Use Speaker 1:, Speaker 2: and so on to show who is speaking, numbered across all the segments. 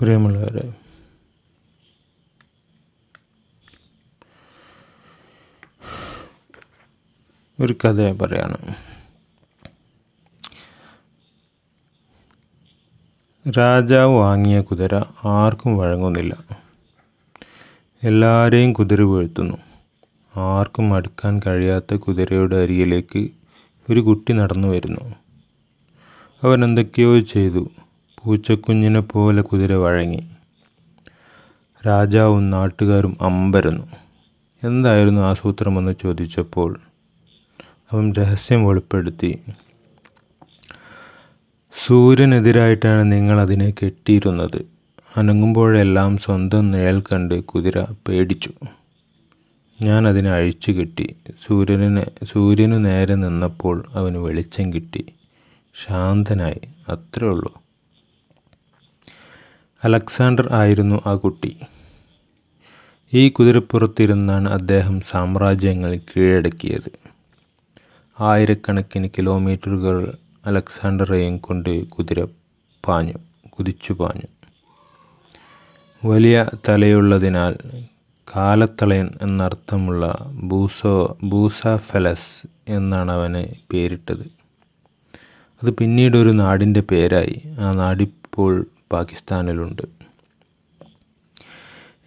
Speaker 1: പ്രിയമുള്ളവരെ ഒരു കഥ പറയാണ്. രാജാവ് വാങ്ങിയ കുതിര ആർക്കും വഴങ്ങുന്നില്ല. എല്ലാവരെയും കുതിര വീഴ്ത്തുന്നു. ആർക്കും അടുക്കാൻ കഴിയാത്ത കുതിരയുടെ അരികിലേക്ക് ഒരു കുട്ടി നടന്നു വരുന്നു. അവൻ എന്തൊക്കെയോ ചെയ്തു. പൂച്ചക്കുഞ്ഞിനെ പോലെ കുതിര വഴങ്ങി. രാജാവും നാട്ടുകാരും അമ്പരന്നു. എന്തായിരുന്നു ആസൂത്രമെന്ന് ചോദിച്ചപ്പോൾ അവൻ രഹസ്യം വെളിപ്പെടുത്തി. സൂര്യനെതിരായിട്ടാണ് നിങ്ങൾ അതിനെ കെട്ടിയിരുന്നത്. അനങ്ങുമ്പോഴെല്ലാം സ്വന്തം നിഴൽ കണ്ട് കുതിര പേടിച്ചു. ഞാൻ അതിനെ അഴിച്ചു കെട്ടി. സൂര്യനെ സൂര്യനു നേരെ നിന്നപ്പോൾ അവന് വെളിച്ചം കിട്ടി. ശാന്തനായി. അത്രേ ഉള്ളൂ. അലക്സാണ്ടർ ആയിരുന്നു ആ കുട്ടി. ഈ കുതിരപ്പുറത്തിരുന്നാണ് അദ്ദേഹം സാമ്രാജ്യങ്ങൾ കീഴടക്കിയത്. ആയിരക്കണക്കിന് കിലോമീറ്ററുകൾ അലക്സാണ്ടറെയും കൊണ്ട് കുതിര പാഞ്ഞു കുതിച്ചു പാഞ്ഞു. വലിയ തലയുള്ളതിനാൽ കാലത്തളയൻ എന്നർത്ഥമുള്ള ബൂസോ ബൂസാഫെലസ് എന്നാണ് അവന് പേരിട്ടത്. അത് പിന്നീട് ഒരു നാടിന്റെ പേരായി. ആ നാടിപ്പോൾ പാകിസ്ഥാനിലുണ്ട്.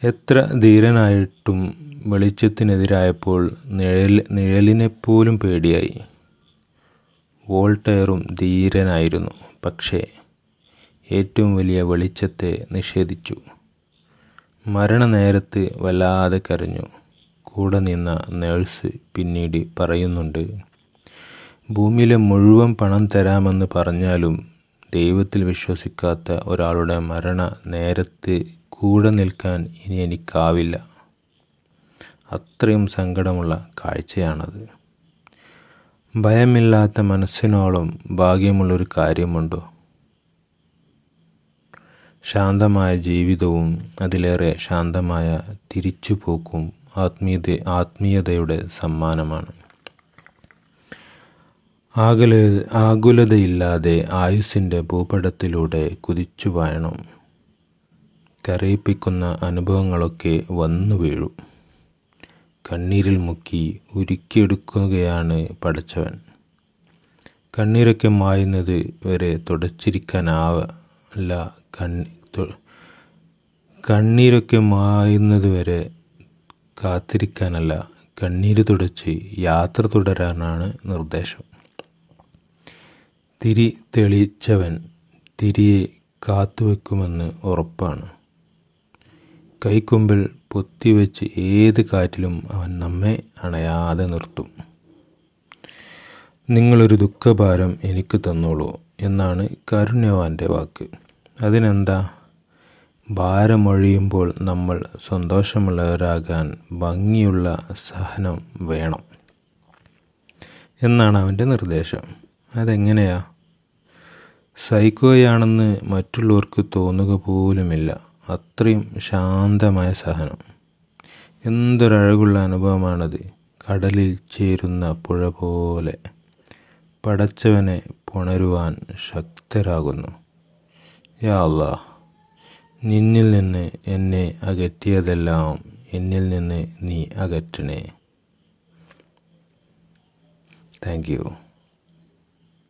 Speaker 1: എത്ര ധീരനായിട്ടും വെളിച്ചത്തിനെതിരായപ്പോൾ നിഴൽ നിഴലിനെപ്പോലും പേടിയായി. വോൾട്ടയറും ധീരനായിരുന്നു പക്ഷേ ഏറ്റവും വലിയ വെളിച്ചത്തെ നിഷേധിച്ചു. മരണനേരത്ത് വല്ലാതെ കരഞ്ഞു. കൂടെ നിന്ന നേഴ്സ് പിന്നീട് പറയുന്നുണ്ട് ഭൂമിയിലെ മുഴുവൻ പണം തരാമെന്ന് പറഞ്ഞാലും ദൈവത്തിൽ വിശ്വസിക്കാത്ത ഒരാളുടെ മരണ നേരത്ത് കൂടെ നിൽക്കാൻ ഇനി എനിക്കാവില്ല. അത്രയും സങ്കടമുള്ള കാഴ്ചയാണത്. ഭയമില്ലാത്ത മനസ്സിനോളം ഭാഗ്യമുള്ളൊരു കാര്യമുണ്ടോ? ശാന്തമായ ജീവിതവും അതിലേറെ ശാന്തമായ തിരിച്ചുപോക്കും ആത്മീയത ആത്മീയതയുടെ സമ്മാനമാണ്. ആകുല ആകുലതയില്ലാതെ ആയുസ്സിന്റെ ഭൂപടത്തിലൂടെ കുതിച്ചു പായണം കരയിപ്പിക്കുന്ന അനുഭവങ്ങളൊക്കെ വന്നു വീഴും. കണ്ണീരിൽ മുക്കി ഉരുക്കിയെടുക്കുകയാണ് പഠിച്ചവൻ കണ്ണീരൊക്കെ മായുന്നത് വരെ തുടച്ചിരിക്കാനാവല്ല കണ്ണി കണ്ണീരൊക്കെ മായുന്നത് വരെ കാത്തിരിക്കാനല്ല കണ്ണീര് തുടച്ച് യാത്ര തുടരാനാണ് നിർദ്ദേശം. തിരി തെളിച്ചവൻ തിരിയെ കാത്തുവെക്കുമെന്ന് ഉറപ്പാണ്. കൈക്കൊമ്പിൽ പൊത്തിവെച്ച് ഏത് കാറ്റിലും അവൻ നമ്മെ അണയാതെ നിർത്തും. നിങ്ങളൊരു ദുഃഖഭാരം എനിക്ക് തന്നോളൂ എന്നാണ് കരുണ്യവാന്റെ വാക്ക്. അതിനെന്താ? ഭാരമൊഴിയുമ്പോൾ നമ്മൾ സന്തോഷമുള്ളവരാകാൻ ഭംഗിയുള്ള സഹനം വേണം. എന്നാണ് അവന്റെ നിർദ്ദേശം. അതെങ്ങനെയാ? സൈക്കോയാണെന്ന് മറ്റുള്ളവർക്ക് തോന്നുക പോലുമില്ല. അത്രയും ശാന്തമായ സഹനം. എന്തൊരഴകുള്ള അനുഭവമാണത്. കടലിൽ ചേരുന്ന പുഴ പോലെ പടച്ചവനെ പുണരുവാൻ ശക്തരാകുന്നു. യാ നിന്നിൽ നിന്ന് എന്നെ അകറ്റിയതെല്ലാം എന്നിൽ നിന്ന് നീ അകറ്റണേ. Thank you.